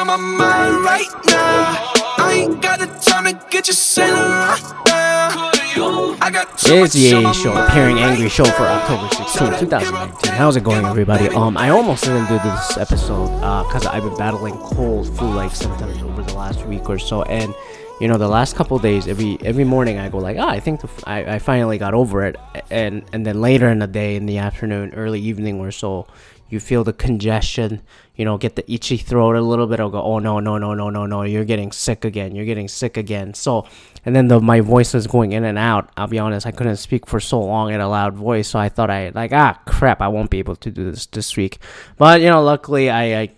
on my mind right now. I ain't got the time to get you sailing right now. I got too It is the AA show, appearing angry show for October 16, 2019. How's it going, everybody? Um, I almost didn't do this episode because I've been battling cold, flu-like symptoms over the last week or so, and you know, the last couple days, every every morning I go like, ah, I think the f- I, I finally got over it, and and then later in the day, in the afternoon, early evening or so, you feel the congestion, you know, get the itchy throat a little bit. I'll go, oh no, no, no, no, no, no, you're getting sick again. You're getting sick again. So, and then the my voice was going in and out. I'll be honest, I couldn't speak for so long in a loud voice, so I thought I like, ah, crap, I won't be able to do this this week. But you know, luckily I, I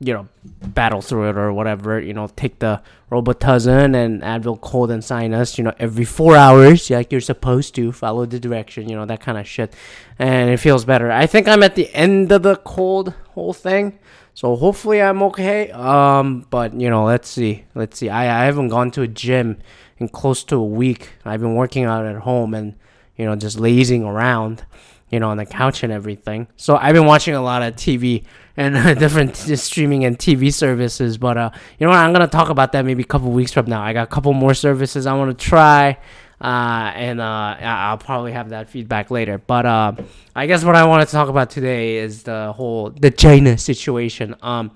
you know, battle through it or whatever. You know, take the Robitussin and Advil cold and sinus. You know, every four hours, like you're supposed to. Follow the direction. You know that kind of shit, and it feels better. I think I'm at the end of the cold whole thing, so hopefully I'm okay. Um, but you know, let's see, let's see. I I haven't gone to a gym in close to a week. I've been working out at home and you know just lazing around you know, on the couch and everything. So I've been watching a lot of TV and different streaming and TV services. But uh, you know what? I'm gonna talk about that maybe a couple weeks from now. I got a couple more services I want to try, uh, and uh, I'll probably have that feedback later. But uh, I guess what I want to talk about today is the whole the China situation. Um,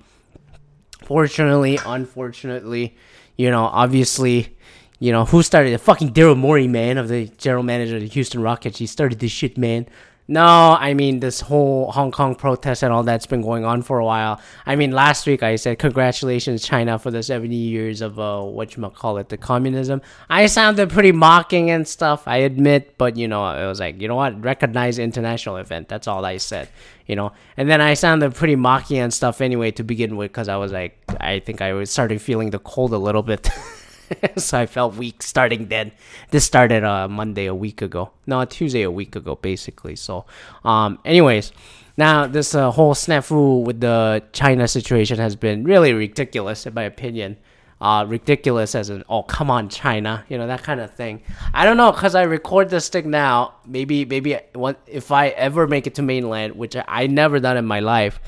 fortunately, unfortunately, you know, obviously. You know, who started it? Fucking Daryl Morey, man, of the general manager of the Houston Rockets. He started this shit, man. No, I mean this whole Hong Kong protest and all that's been going on for a while. I mean, last week I said congratulations China for the 70 years of uh what you call it, the communism. I sounded pretty mocking and stuff, I admit, but you know, it was like, you know what, recognize international event. That's all I said, you know. And then I sounded pretty mocking and stuff anyway to begin with cuz I was like I think I was started feeling the cold a little bit. so I felt weak starting then. This started uh Monday a week ago. No, Tuesday a week ago, basically. So, um, anyways, now this uh, whole snafu with the China situation has been really ridiculous, in my opinion. Uh, ridiculous as in, oh come on China, you know that kind of thing. I don't know, cause I record this thing now. Maybe, maybe if I ever make it to mainland, which I, never done in my life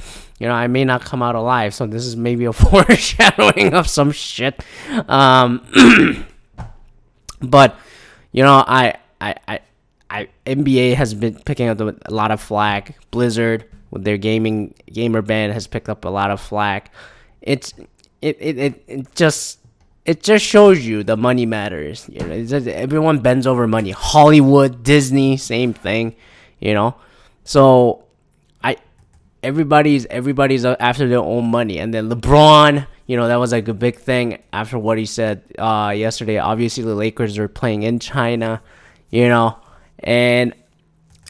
you know, I may not come out alive. So this is maybe a foreshadowing of some shit. Um, but you know, I, I, I, I, NBA has been picking up a lot of flack. Blizzard with their gaming gamer band has picked up a lot of flack. It's it it, it, just it just shows you the money matters. You know, just, everyone bends over money. Hollywood, Disney, same thing. You know, so I everybody's everybody's after their own money, and then LeBron, you know, that was like a big thing after what he said uh, yesterday. Obviously, the Lakers are playing in China, you know, and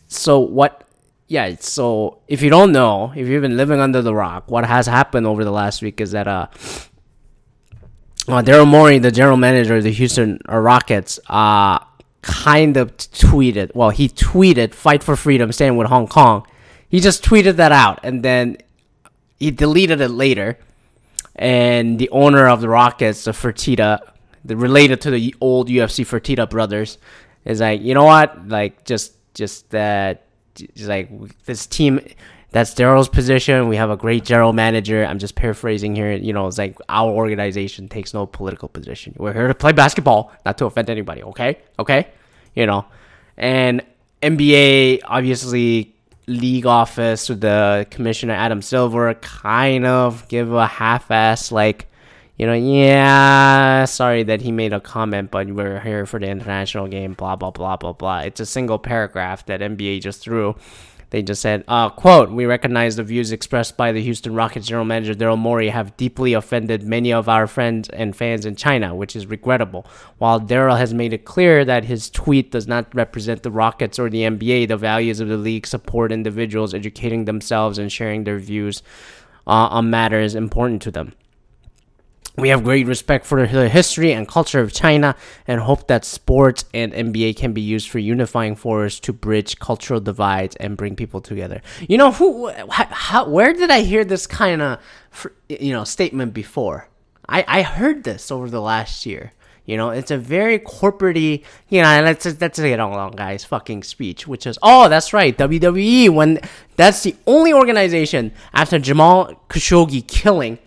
so what? Yeah, so if you don't know, if you've been living under the rock, what has happened over the last week is that uh, uh Daryl Morey, the general manager of the Houston Rockets, uh kind of tweeted. Well, he tweeted "Fight for Freedom, stand with Hong Kong." He just tweeted that out, and then he deleted it later. And the owner of the Rockets, the Fertitta, the related to the old UFC Fertitta brothers, is like, you know what? Like, just just that, like this team. That's Daryl's position. We have a great general manager. I'm just paraphrasing here. You know, it's like our organization takes no political position. We're here to play basketball, not to offend anybody. Okay, okay, you know, and NBA obviously league office with the commissioner Adam Silver kind of give a half-ass like you know yeah sorry that he made a comment but we're here for the international game blah blah blah blah blah it's a single paragraph that NBA just threw they just said, uh, quote, we recognize the views expressed by the Houston Rockets general manager Daryl Morey have deeply offended many of our friends and fans in China, which is regrettable. While Daryl has made it clear that his tweet does not represent the Rockets or the NBA, the values of the league support individuals educating themselves and sharing their views uh, on matters important to them. We have great respect for the history and culture of China and hope that sports and NBA can be used for unifying force to bridge cultural divides and bring people together. You know who how, where did I hear this kind of you know statement before? I I heard this over the last year. You know, it's a very corporatey, you know, let's let's get along, guys. Fucking speech, which is oh, that's right, WWE. When that's the only organization after Jamal Khashoggi killing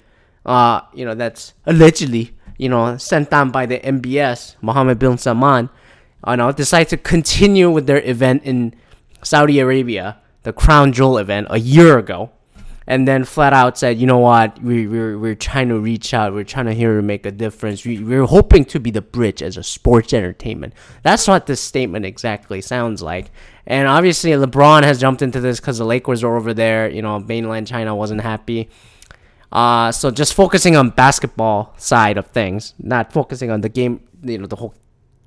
uh, you know, that's allegedly, you know, sent down by the MBS, Mohammed bin Salman, you know, decide to continue with their event in Saudi Arabia, the Crown Jewel event, a year ago. And then flat out said, you know what, we, we're, we're trying to reach out, we're trying to here make a difference. We, we're hoping to be the bridge as a sports entertainment. That's what this statement exactly sounds like. And obviously, LeBron has jumped into this because the Lakers are over there. You know, mainland China wasn't happy. Uh, so just focusing on basketball side of things, not focusing on the game, you know, the whole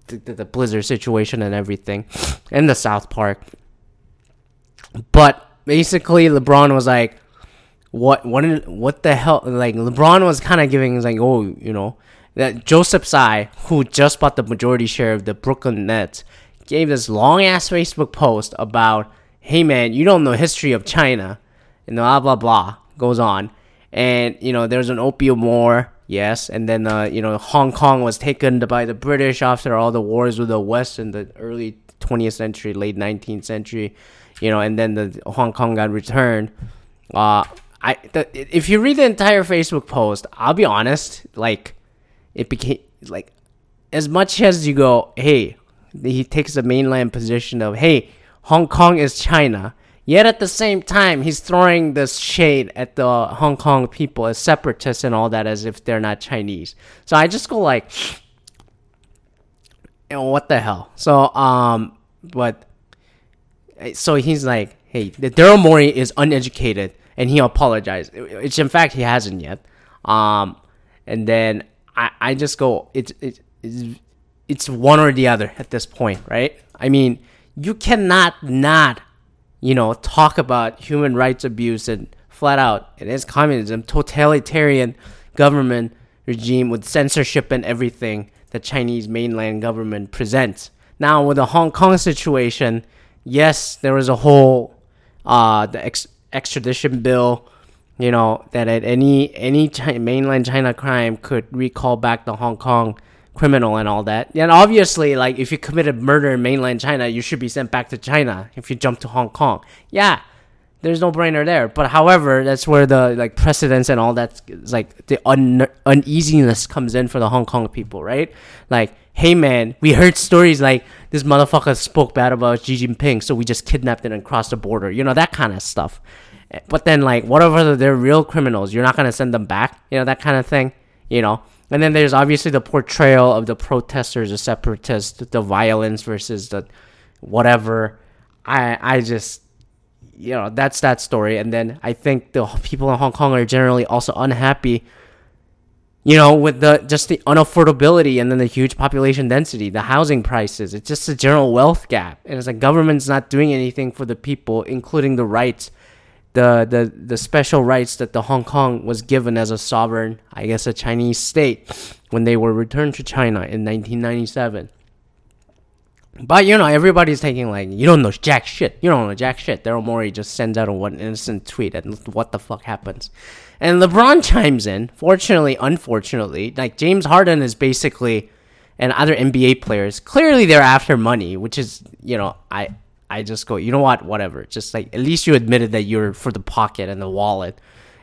the, the Blizzard situation and everything, in the South Park. But basically, LeBron was like, "What? What? What the hell?" Like LeBron was kind of giving, like, "Oh, you know." That Joseph Tsai, who just bought the majority share of the Brooklyn Nets, gave this long ass Facebook post about, "Hey man, you don't know history of China," and blah blah blah goes on and you know there's an opium war yes. And then uh, you know hong kong was taken by the british after all the wars with the west in the early 20th century late 19th century you know and then the hong kong got returned. Uh i the, if you read the entire facebook post i'll be honest like it became like as much as you go hey he takes the mainland position of hey hong kong is china Yet at the same time, he's throwing this shade at the Hong Kong people as separatists and all that, as if they're not Chinese. So I just go like, what the hell? So um, but so he's like, hey, the Daryl Morey is uneducated, and he apologized. Which in fact he hasn't yet. Um, and then I I just go, it's it's it's one or the other at this point, right? I mean, you cannot not you know, talk about human rights abuse and flat out it is communism, totalitarian government regime with censorship and everything the Chinese mainland government presents. Now with the Hong Kong situation, yes, there was a whole uh the ex- extradition bill, you know, that at any any mainland China crime could recall back to Hong Kong criminal and all that. And obviously, like if you committed murder in mainland China, you should be sent back to China. If you jump to Hong Kong, yeah, there's no brainer there. But however, that's where the like precedence and all that, like the un- uneasiness comes in for the Hong Kong people, right? Like, hey man, we heard stories like this motherfucker spoke bad about Xi Jinping, so we just kidnapped him and crossed the border. You know that kind of stuff. But then, like, whatever they're real criminals, you're not gonna send them back. You know that kind of thing. You know, and then there's obviously the portrayal of the protesters, the separatists, the violence versus the whatever. I I just you know that's that story. And then I think the people in Hong Kong are generally also unhappy. You know, with the just the unaffordability and then the huge population density, the housing prices, it's just a general wealth gap, and it's like government's not doing anything for the people, including the rights the, the, the special rights that the Hong Kong was given as a sovereign, I guess a Chinese state, when they were returned to China in 1997. But you know, everybody's taking like, you don't know jack shit. You don't know jack shit. Daryl Morey just sends out a one innocent tweet and what the fuck happens. And LeBron chimes in. Fortunately, unfortunately, like James Harden is basically and other NBA players, clearly they're after money, which is, you know, I I just go, you know what, whatever. Just like at least you admitted that you're for the pocket and the wallet.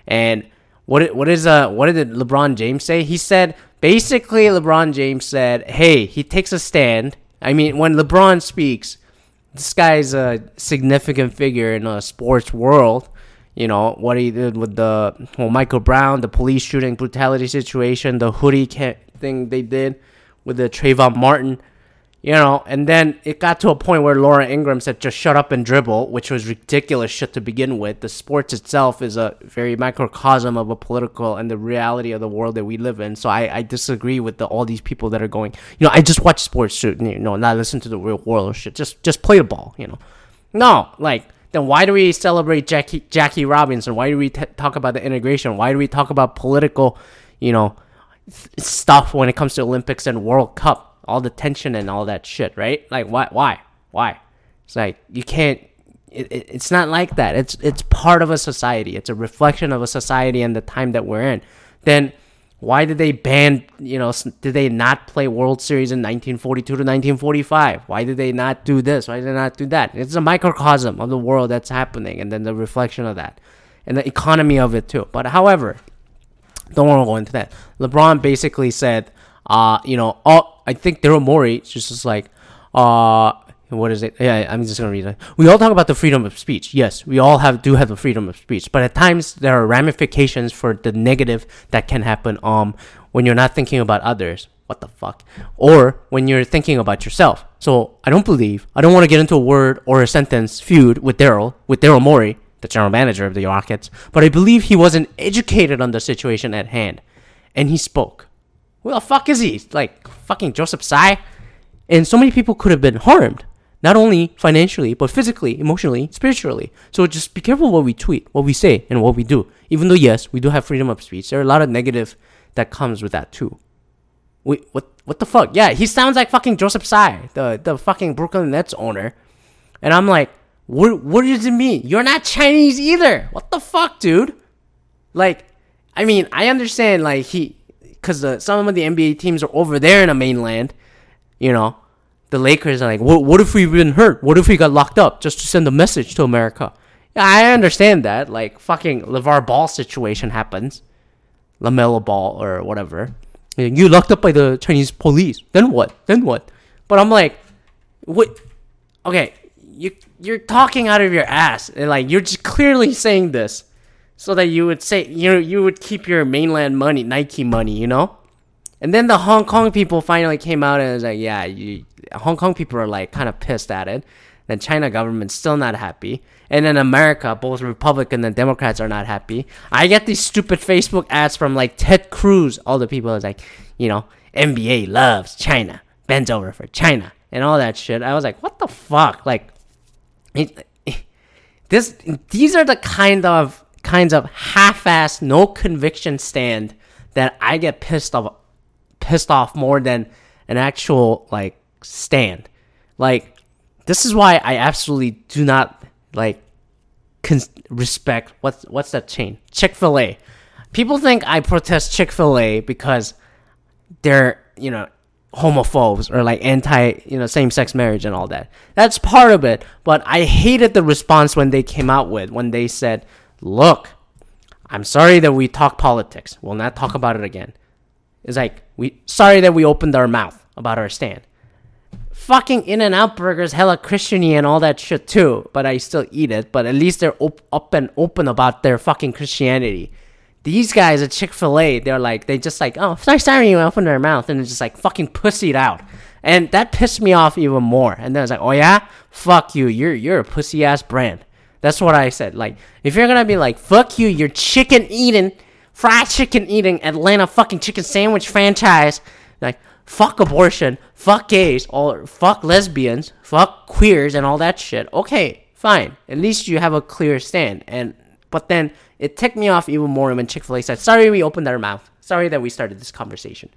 And what what is uh what did LeBron James say? He said basically LeBron James said, "Hey, he takes a stand." I mean, when LeBron speaks, this guy's a significant figure in a sports world. You know what he did with the well, Michael Brown, the police shooting brutality situation, the hoodie thing they did with the Trayvon Martin you know, and then it got to a point where Laura Ingraham said, just shut up and dribble, which was ridiculous shit to begin with. The sports itself is a very microcosm of a political and the reality of the world that we live in. So I, I disagree with the, all these people that are going, you know, I just watch sports, you know, not listen to the real world shit. Just, just play the ball, you know. No, like, then why do we celebrate Jackie, Jackie Robinson? Why do we t- talk about the integration? Why do we talk about political, you know, th- stuff when it comes to Olympics and World Cup, all the tension and all that shit, right? Like why why? Why? It's like you can't it, it, it's not like that. It's it's part of a society. It's a reflection of a society and the time that we're in. Then why did they ban, you know, did they not play World Series in 1942 to 1945? Why did they not do this? Why did they not do that? It's a microcosm of the world that's happening and then the reflection of that and the economy of it too. But however, don't want to go into that. LeBron basically said, uh, you know, oh, I think Daryl Morey just was like, uh, what is it? Yeah, I'm just gonna read it. We all talk about the freedom of speech. Yes, we all have do have the freedom of speech, but at times there are ramifications for the negative that can happen. Um, when you're not thinking about others, what the fuck, or when you're thinking about yourself. So I don't believe I don't want to get into a word or a sentence feud with Daryl with Daryl Morey, the general manager of the Rockets, but I believe he wasn't educated on the situation at hand, and he spoke. Who the fuck is he? Like fucking Joseph Tsai? And so many people could have been harmed not only financially, but physically, emotionally, spiritually. So just be careful what we tweet, what we say, and what we do. Even though, yes, we do have freedom of speech, there are a lot of negative that comes with that too. Wait, what? What the fuck? Yeah, he sounds like fucking Joseph Tsai, the the fucking Brooklyn Nets owner, and I'm like, what? What does it mean? You're not Chinese either. What the fuck, dude? Like, I mean, I understand like he, because some of the NBA teams are over there in the mainland, you know, the Lakers are like, what, what if we've been hurt? What if we got locked up just to send a message to America? Yeah, I understand that. Like, fucking LaVar Ball situation happens. LaMelo Ball or whatever. You locked up by the Chinese police. Then what? Then what? But I'm like, what? Okay, you you're talking out of your ass. And like you're just clearly saying this so that you would say you you would keep your mainland money, Nike money, you know. And then the Hong Kong people finally came out and was like, yeah, you, Hong Kong people are like kind of pissed at it. Then China government's still not happy. And then America, both Republican and Democrats are not happy. I get these stupid Facebook ads from like Ted Cruz. All the people is like, you know, NBA loves China, bends over for China, and all that shit. I was like, what the fuck? Like, it, this, these are the kind of kinds of half-ass, no conviction stand that I get pissed off, pissed off more than an actual like stand. Like, this is why I absolutely do not like cons- respect what's what's that chain Chick Fil A. People think I protest Chick Fil A because they're you know homophobes or like anti you know same sex marriage and all that. That's part of it. But I hated the response when they came out with when they said, "Look, I'm sorry that we talk politics. We'll not talk about it again." It's like we sorry that we opened our mouth about our stand fucking In and Out burgers hella Christiany and all that shit too, but I still eat it. But at least they're op- up and open about their fucking Christianity. These guys at Chick Fil A, they're like, they just like, oh, sorry, sorry, you open their mouth and it's just like fucking pussied out, and that pissed me off even more. And then I was like, oh yeah, fuck you, you're you're a pussy ass brand. That's what I said. Like, if you're gonna be like, fuck you, you're chicken eating, fried chicken eating Atlanta fucking chicken sandwich franchise, like fuck abortion, fuck gays, or fuck lesbians, fuck queers, and all that shit. Okay, fine. At least you have a clear stand. And but then it ticked me off even more when Chick Fil A said, "Sorry, we opened our mouth. Sorry that we started this conversation."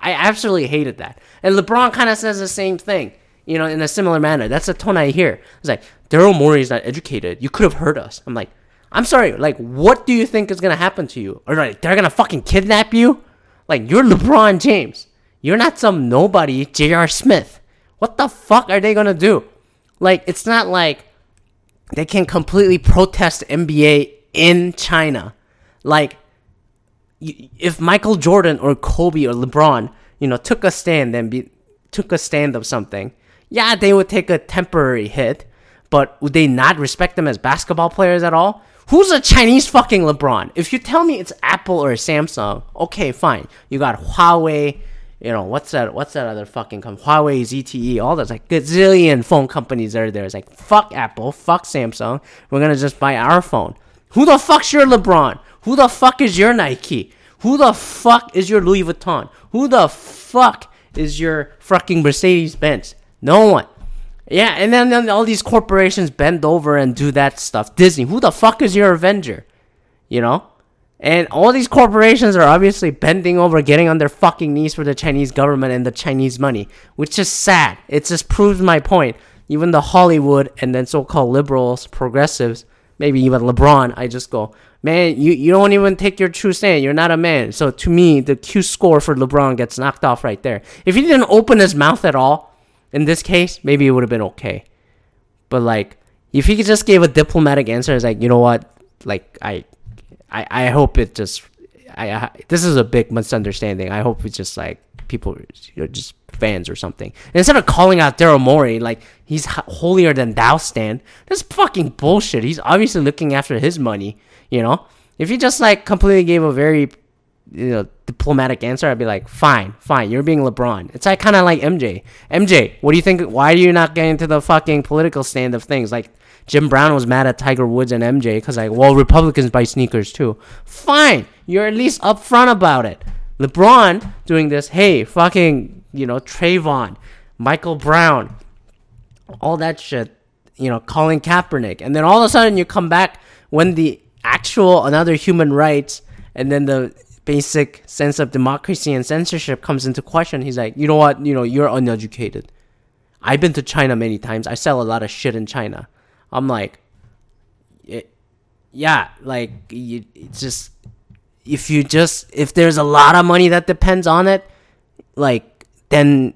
I absolutely hated that. And LeBron kind of says the same thing, you know, in a similar manner. That's the tone I hear. It's like Daryl Morey is not educated. You could have heard us. I'm like, I'm sorry. Like, what do you think is gonna happen to you? Or like, they're gonna fucking kidnap you? Like, you're LeBron James. You're not some nobody, J.R. Smith. What the fuck are they gonna do? Like, it's not like they can completely protest NBA in China. Like, if Michael Jordan or Kobe or LeBron, you know, took a stand and be, took a stand of something, yeah, they would take a temporary hit, but would they not respect them as basketball players at all? Who's a Chinese fucking LeBron? If you tell me it's Apple or Samsung, okay, fine. You got Huawei, you know what's that what's that other fucking company huawei zte all those like gazillion phone companies that are there. It's like fuck apple fuck samsung. We're gonna just buy our phone. Who the fuck's your lebron? Who the fuck is your nike? Who the fuck is your louis vuitton? Who the fuck is your fucking mercedes benz no one yeah and then, then all these corporations bend over and do that stuff disney who the fuck is your avenger you know And all these corporations are obviously bending over, getting on their fucking knees for the Chinese government and the Chinese money, which is sad. It just proves my point. Even the Hollywood and then so called liberals, progressives, maybe even LeBron, I just go, man, you, you don't even take your true stand. You're not a man. So to me, the Q score for LeBron gets knocked off right there. If he didn't open his mouth at all, in this case, maybe it would have been okay. But like, if he just gave a diplomatic answer, it's like, you know what? Like, I, I, I hope it just, I, I this is a big misunderstanding. I hope it's just like people, you know, just fans or something. And instead of calling out Daryl Morey like he's holier than thou stand, that's fucking bullshit. He's obviously looking after his money, you know. If he just like completely gave a very you know diplomatic answer, I'd be like, fine, fine, you're being LeBron. It's like kind of like MJ. MJ, what do you think? Why are you not getting to the fucking political stand of things? Like Jim Brown was mad at Tiger Woods and MJ because like, well, Republicans buy sneakers too. Fine, you're at least upfront about it. LeBron doing this, hey, fucking, you know, Trayvon, Michael Brown, all that shit, you know, Colin Kaepernick. And then all of a sudden you come back when the actual another human rights and then the basic sense of democracy and censorship comes into question. He's like, you know what, you know, you're uneducated. I've been to China many times. I sell a lot of shit in China. I'm like, yeah, like you, just if you just if there's a lot of money that depends on it, like then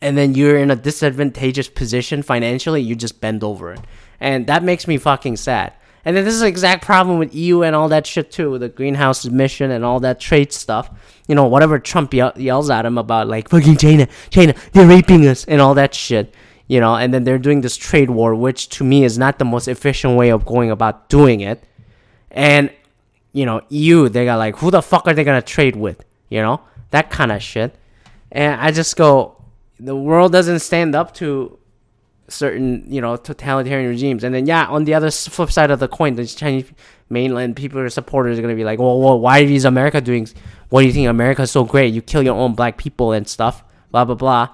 and then you're in a disadvantageous position financially, you just bend over it. And that makes me fucking sad. And then this is the exact problem with EU and all that shit too, with the greenhouse emission and all that trade stuff. You know, whatever Trump ye- yells at him about, like fucking China, China, they're raping us and all that shit. You know, and then they're doing this trade war, which to me is not the most efficient way of going about doing it. And you know, EU, they got like, who the fuck are they gonna trade with? You know, that kind of shit. And I just go, the world doesn't stand up to certain, you know, totalitarian regimes. And then, yeah, on the other flip side of the coin, the Chinese mainland people or supporters are gonna be like, well, well, why is America doing? What do you think America's so great? You kill your own black people and stuff, blah blah blah.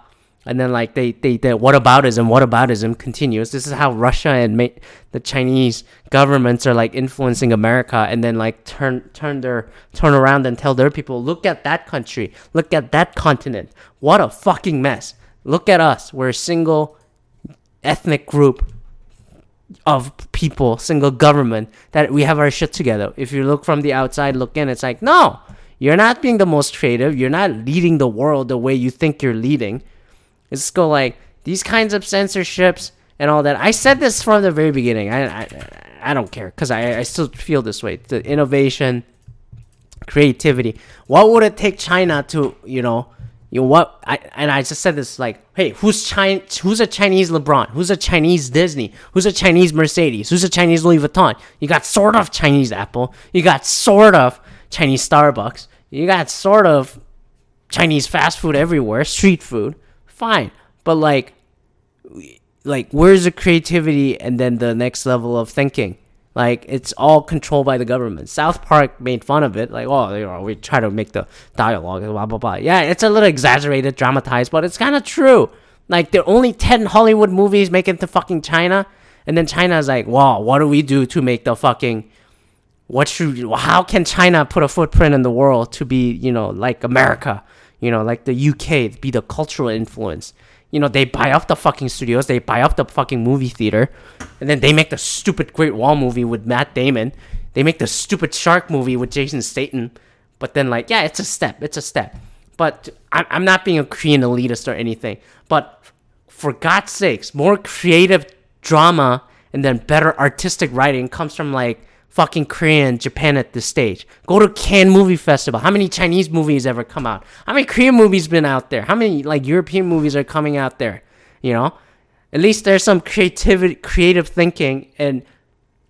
And then like they they the what aboutism? Continues. This is how russia and ma- the chinese governments are like influencing america and then like turn turn their turn around and tell their people look at that country. Look at that continent. What a fucking mess. Look at us. We're single ethnic group of people single government that we have our shit together if you look from the outside look in it's like no you're not being the most creative you're not leading the world the way you think you're leading it's go like these kinds of censorships and all that. I said this from the very beginning. I I, I don't care because I, I still feel this way. The innovation, creativity. What would it take China to you know? You know what? I and I just said this like, hey, who's? Who's a Chinese LeBron? Who's a Chinese Disney? Who's a Chinese Mercedes? Who's a Chinese Louis Vuitton? You got sort of Chinese Apple. You got sort of Chinese Starbucks. You got sort of Chinese fast food everywhere, street food fine. But like, like where's the creativity and then the next level of thinking? Like it's all controlled by the government. South Park made fun of it, like, oh, you know, we try to make the dialogue, blah blah blah. Yeah, it's a little exaggerated, dramatized, but it's kind of true. Like there are only ten Hollywood movies make it to fucking China, and then China's like, wow, what do we do to make the fucking what should how can China put a footprint in the world to be you know like America? you know, like the UK be the cultural influence. You know, they buy up the fucking studios, they buy up the fucking movie theater, and then they make the stupid Great Wall movie with Matt Damon. They make the stupid Shark movie with Jason Statham. But then, like, yeah, it's a step. It's a step. But I'm not being a Korean elitist or anything. But for God's sakes, more creative drama and then better artistic writing comes from like fucking Korean, Japan at this stage. Go to Cannes Movie Festival. How many Chinese movies ever come out? How many Korean movies been out there? How many like European movies are coming out there? You know, at least there's some creativity, creative thinking, and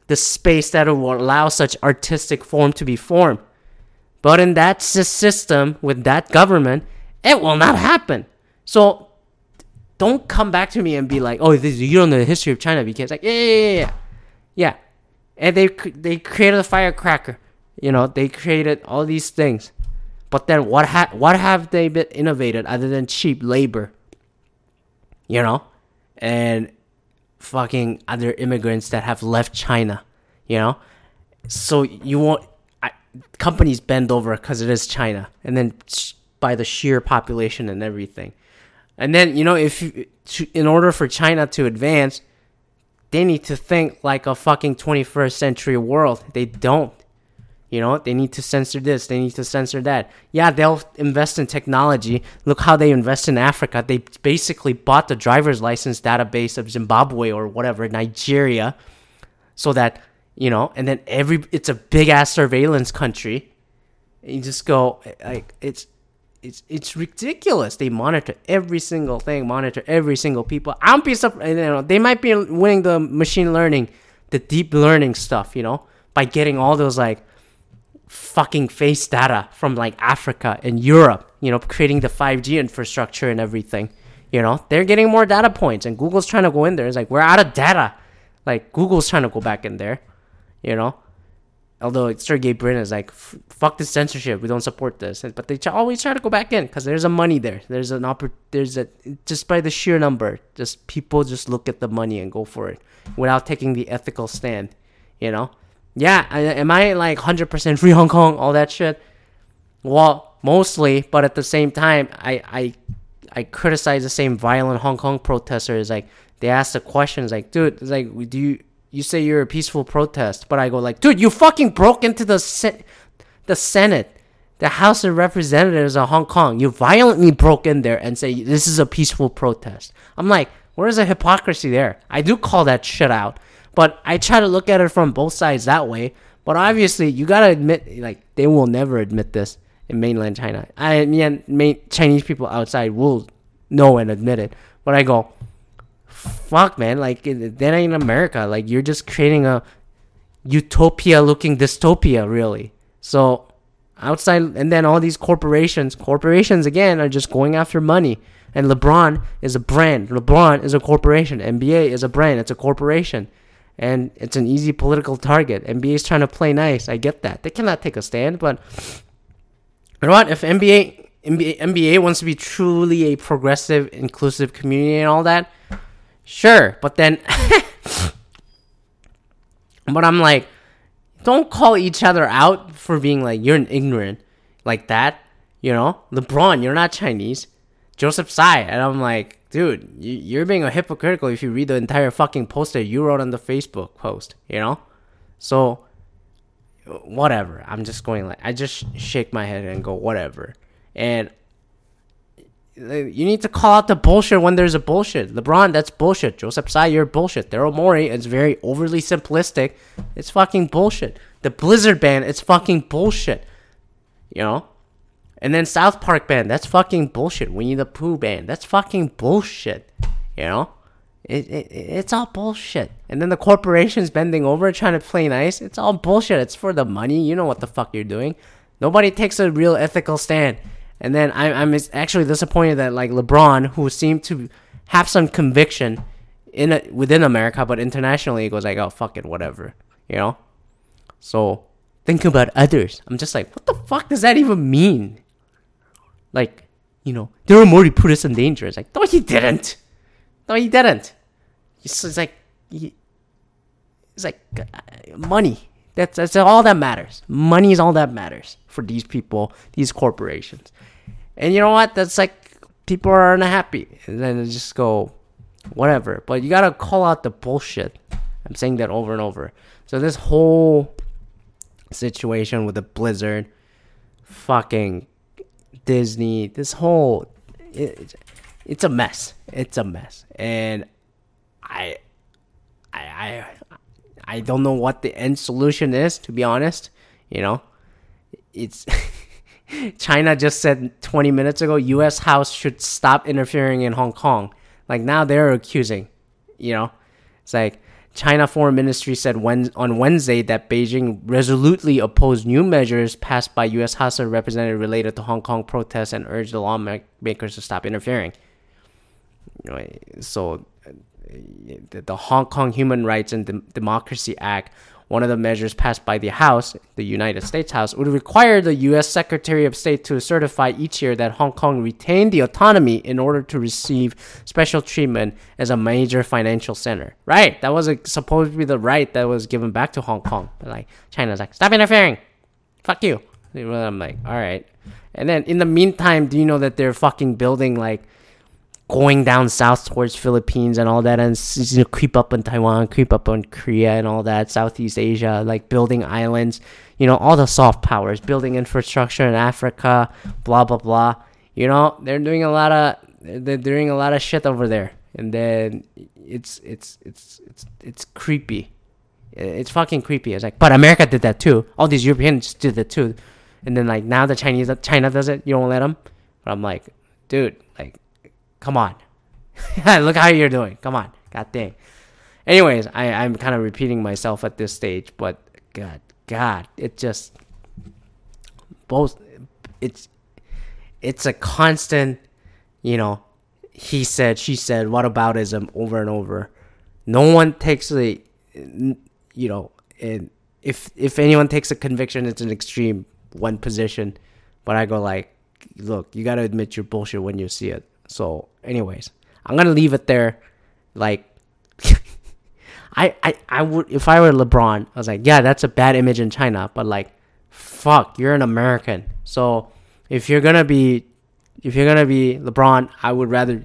the space that will allow such artistic form to be formed. But in that system with that government, it will not happen. So don't come back to me and be like, "Oh, this, you don't know the history of China," because like, yeah, yeah, yeah, yeah. And they they created a firecracker. You know, they created all these things. But then what ha- what have they been innovated other than cheap labor? You know? And fucking other immigrants that have left China, you know? So you want I companies bend over because it is China, and then by the sheer population and everything. And then you know if you, in order for China to advance, they need to think like a fucking 21st century world. They don't. You know, they need to censor this, they need to censor that. Yeah, they'll invest in technology. Look how they invest in Africa. They basically bought the driver's license database of Zimbabwe or whatever, Nigeria, so that, you know, and then every it's a big ass surveillance country. You just go like it's it's it's ridiculous. They monitor every single thing, monitor every single people. I'm be surprised. You know, they might be winning the machine learning, the deep learning stuff. You know, by getting all those like fucking face data from like Africa and Europe, you know, creating the 5G infrastructure and everything. You know, they're getting more data points and Google's trying to go in there. It's like, we're out of data. Like, Google's trying to go back in there, you know? Although Sergey Brin is like, fuck this censorship. We don't support this. But they always try to go back in because there's a money there. There's an oppor- There's a, just by the sheer number, just people just look at the money and go for it without taking the ethical stand, you know? yeah, am I like 100% free Hong Kong, all that shit? Well, mostly, but at the same time, I I I criticize the same violent Hong Kong protesters. Like they ask the questions, like, dude, like, do you you say you're a peaceful protest, but I go like, dude, you fucking broke into the se- the Senate, the House of Representatives of Hong Kong. You violently broke in there and say this is a peaceful protest. I'm like, where's the hypocrisy there? I do call that shit out. But I try to look at it from both sides that way. But obviously, you gotta admit, like they will never admit this in mainland China. I mean, Chinese people outside will know and admit it. But I go, fuck, man, like then in America, like you're just creating a utopia-looking dystopia, really. So outside, and then all these corporations, corporations again are just going after money. And LeBron is a brand. LeBron is a corporation. NBA is a brand. It's a corporation and it's an easy political target. NBA is trying to play nice. I get that. They cannot take a stand, but you know what? If NBA, NBA NBA wants to be truly a progressive, inclusive community and all that, sure. But then, but I'm like, don't call each other out for being like you're an ignorant like that. You know, LeBron, you're not Chinese. Joseph Tsai, and I'm like, dude, you're being a hypocritical if you read the entire fucking post that you wrote on the Facebook post, you know? So, whatever. I'm just going like, I just shake my head and go, whatever. And you need to call out the bullshit when there's a bullshit. LeBron, that's bullshit. Joseph Tsai, you're bullshit. Daryl Morey, it's very overly simplistic. It's fucking bullshit. The Blizzard ban, it's fucking bullshit. You know? And then South Park band, that's fucking bullshit. Winnie the Pooh band, that's fucking bullshit. You know? It, it, it's all bullshit. And then the corporations bending over trying to play nice, it's all bullshit. It's for the money. You know what the fuck you're doing. Nobody takes a real ethical stand. And then I, I'm actually disappointed that like LeBron, who seemed to have some conviction in a, within America, but internationally, he goes like, oh fuck it, whatever, you know. So think about others. I'm just like, what the fuck does that even mean? Like, you know, Daryl Morey put us in danger. It's like, no, he didn't. No, he didn't. It's, it's like, he, it's like uh, money. That's that's all that matters. Money is all that matters for these people, these corporations. And you know what? That's like people are unhappy, and then they just go, whatever. But you gotta call out the bullshit. I'm saying that over and over. So this whole situation with the Blizzard, fucking Disney, this whole it, it's a mess. It's a mess, and I, I, I, I don't know what the end solution is. To be honest, you know, it's China just said 20 minutes ago, U.S. House should stop interfering in Hong Kong. Like now they're accusing, you know, it's like China Foreign Ministry said when, on Wednesday that Beijing resolutely opposed new measures passed by U.S. House of Representatives related to Hong Kong protests and urged the lawmakers to stop interfering. So, the Hong Kong Human Rights and Democracy Act one of the measures passed by the House, the United States House, would require the U.S. Secretary of State to certify each year that Hong Kong retained the autonomy in order to receive special treatment as a major financial center. Right? That was a, supposed to be the right that was given back to Hong Kong. But like China's like, stop interfering. fuck you. I'm like, all right. And then in the meantime, do you know that they're fucking building like going down south towards Philippines and all that, and you know, creep up on Taiwan, creep up on Korea and all that, Southeast Asia, like building islands, you know, all the soft powers, building infrastructure in Africa, blah blah blah. You know, they're doing a lot of they're doing a lot of shit over there, and then it's it's it's it's it's creepy. It's fucking creepy. It's like, but America did that too. All these Europeans did that too, and then like now the Chinese China does it. You don't let them. But I'm like, dude, like Come on. Look how you're doing. Come on. God dang. Anyways, I, I'm kind of repeating myself at this stage, but God, God, it just both it's it's a constant, you know, he said, she said, what aboutism over and over. No one takes the you know, and if if anyone takes a conviction, it's an extreme one position. But I go like, look, you gotta admit your bullshit when you see it. So, anyways, I'm gonna leave it there. Like, I, I, I would if I were LeBron, I was like, yeah, that's a bad image in China, but like, fuck, you're an American. So if you're gonna be, if you're gonna be LeBron, I would rather.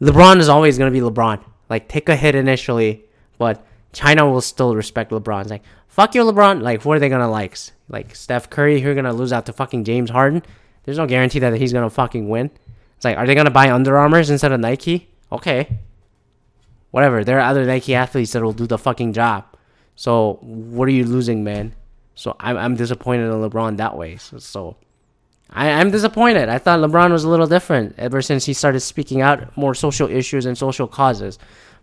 LeBron is always gonna be LeBron. Like, take a hit initially, but China will still respect LeBron. It's like, fuck you, LeBron. Like, what are they gonna like? Like Steph Curry, who're gonna lose out to fucking James Harden. There's no guarantee that he's gonna fucking win. It's like, are they gonna buy Under Armours instead of Nike? Okay. Whatever. There are other Nike athletes that will do the fucking job. So what are you losing, man? So I'm I'm disappointed in LeBron that way. So, so I, I'm disappointed. I thought LeBron was a little different ever since he started speaking out more social issues and social causes.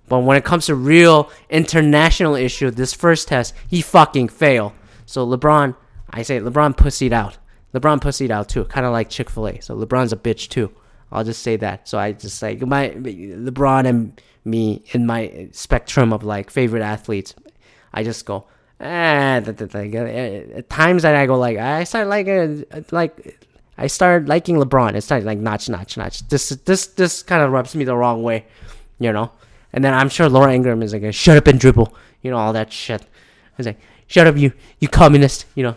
But when it comes to real international issue, this first test, he fucking failed. So LeBron, I say LeBron pussied out. LeBron pussied out too, kind of like Chick Fil A. So LeBron's a bitch too. I'll just say that. So I just like my LeBron and me in my spectrum of like favorite athletes. I just go, ah, at times that I go like I start liking uh, like I start liking LeBron. It's like like notch notch notch. This this this kind of rubs me the wrong way, you know. And then I'm sure Laura Ingraham is like, shut up and dribble, you know, all that shit. It's like, shut up, you you communist, you know.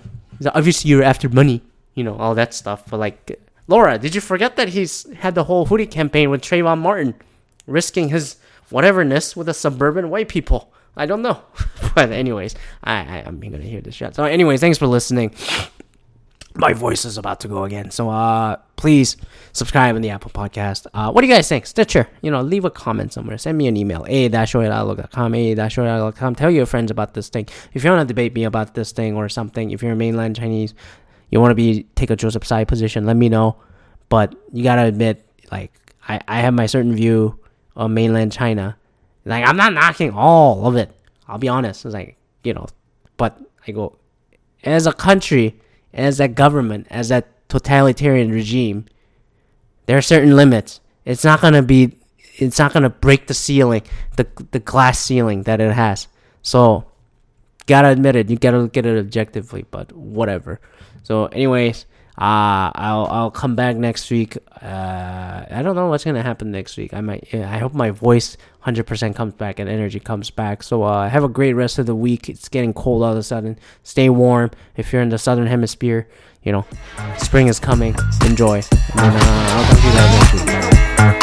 Obviously you're after money, you know, all that stuff. But like Laura, did you forget that he's had the whole hoodie campaign with Trayvon Martin, risking his whateverness with the suburban white people? I don't know. but anyways, I, I am gonna hear this shit. So anyways, thanks for listening. My voice is about to go again. So uh please subscribe in the Apple Podcast. Uh what do you guys think? Stitcher, you know, leave a comment somewhere. Send me an email. a dash.com, a dash.com. Tell your friends about this thing. If you want to debate me about this thing or something, if you're a mainland Chinese, you want to be take a Joseph Tsai position, let me know. But you gotta admit, like I, I have my certain view of mainland China. Like I'm not knocking all of it. I'll be honest. It's like you know, but I go as a country, as a government, as a totalitarian regime. There are certain limits. It's not gonna be. It's not gonna break the ceiling, the the glass ceiling that it has. So, gotta admit it. You gotta look at it objectively. But whatever. So, anyways, uh, I'll I'll come back next week. Uh, I don't know what's gonna happen next week. I might. I hope my voice 100% comes back and energy comes back. So uh, have a great rest of the week. It's getting cold all of a sudden. Stay warm. If you're in the southern hemisphere, you know, spring is coming. Enjoy. And uh, I'll talk to you guys next week.